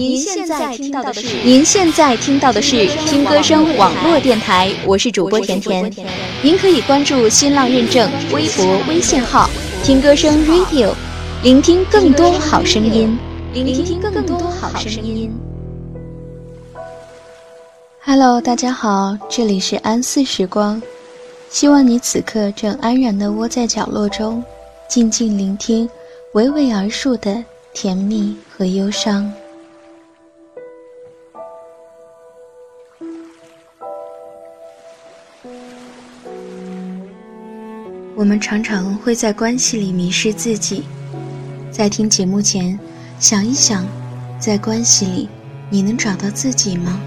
您现在听到的是您现在听到的是听歌声网络电台，我是主播甜甜。您可以关注新浪认证微博、微信号“听歌声 Radio”，聆听更多好声音。聆听更多好声音。Hello，大家好，这里是安肆时光，希望你此刻正安然的窝在角落中，静静聆听娓娓而述的甜蜜和忧伤。我们常常会在关系里迷失自己。在听节目前，想一想，在关系里，你能找到自己吗？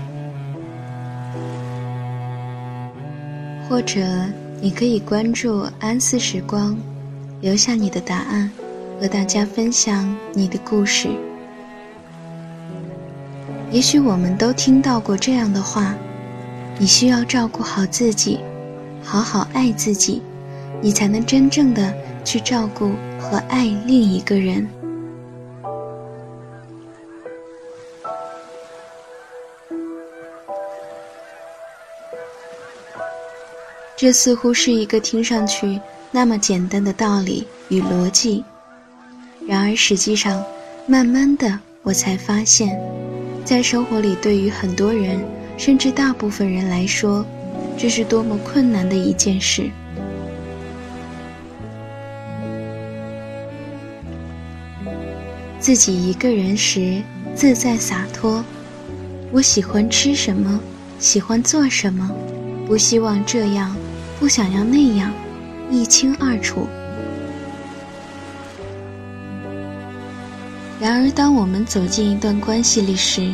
或者，你可以关注安思时光，留下你的答案，和大家分享你的故事。也许我们都听到过这样的话：你需要照顾好自己，好好爱自己。你才能真正的去照顾和爱另一个人。这似乎是一个听上去那么简单的道理与逻辑，然而实际上，慢慢的我才发现，在生活里，对于很多人，甚至大部分人来说，这是多么困难的一件事。自己一个人时自在洒脱，我喜欢吃什么，喜欢做什么，不希望这样，不想要那样，一清二楚。然而，当我们走进一段关系里时，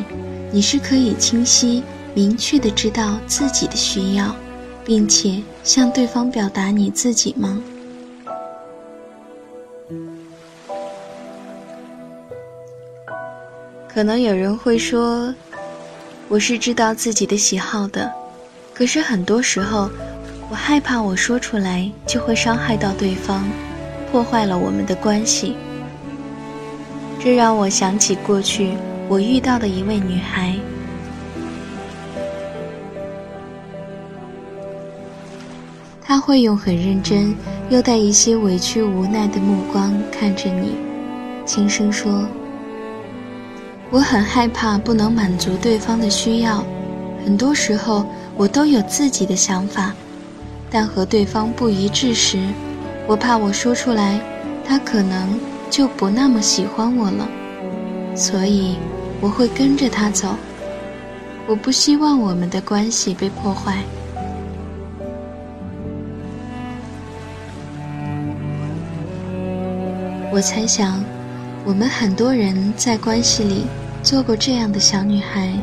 你是可以清晰、明确的知道自己的需要，并且向对方表达你自己吗？可能有人会说，我是知道自己的喜好的，可是很多时候，我害怕我说出来就会伤害到对方，破坏了我们的关系。这让我想起过去我遇到的一位女孩，他会用很认真又带一些委屈无奈的目光看着你，轻声说。我很害怕不能满足对方的需要，很多时候我都有自己的想法，但和对方不一致时，我怕我说出来，他可能就不那么喜欢我了，所以我会跟着他走。我不希望我们的关系被破坏。我猜想。我们很多人在关系里做过这样的小女孩，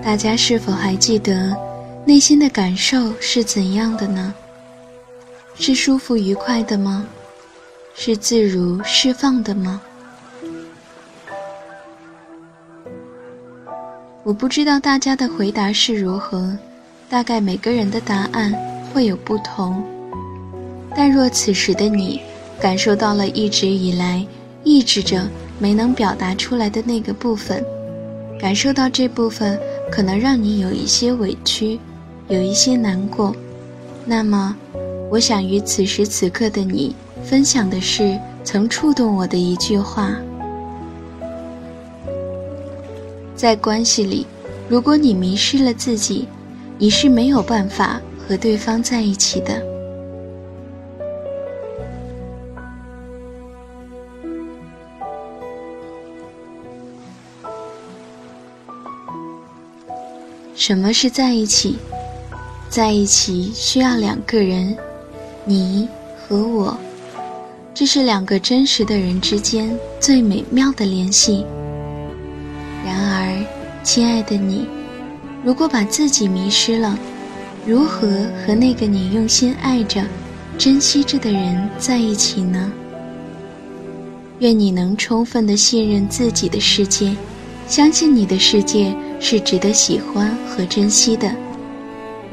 大家是否还记得内心的感受是怎样的呢？是舒服愉快的吗？是自如释放的吗？我不知道大家的回答是如何，大概每个人的答案会有不同。但若此时的你，感受到了一直以来抑制着没能表达出来的那个部分，感受到这部分可能让你有一些委屈，有一些难过。那么，我想与此时此刻的你分享的是曾触动我的一句话：在关系里，如果你迷失了自己，你是没有办法和对方在一起的。什么是在一起？在一起需要两个人，你和我，这是两个真实的人之间最美妙的联系。然而，亲爱的你，如果把自己迷失了，如何和那个你用心爱着、珍惜着的人在一起呢？愿你能充分的信任自己的世界，相信你的世界。是值得喜欢和珍惜的。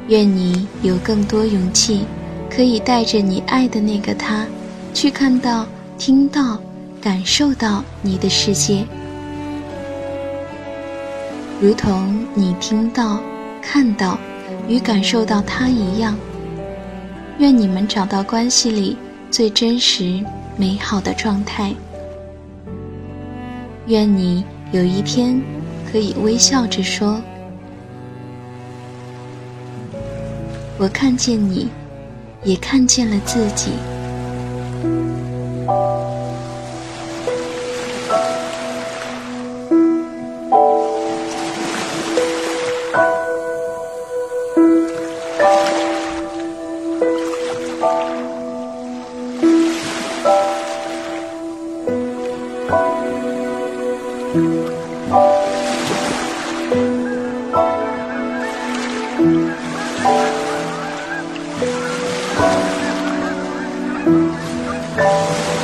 愿你有更多勇气，可以带着你爱的那个他，去看到、听到、感受到你的世界。如同你听到、看到与感受到他一样。愿你们找到关系里最真实、美好的状态。愿你有一天可以微笑着说：我看见你，也看见了自己。Música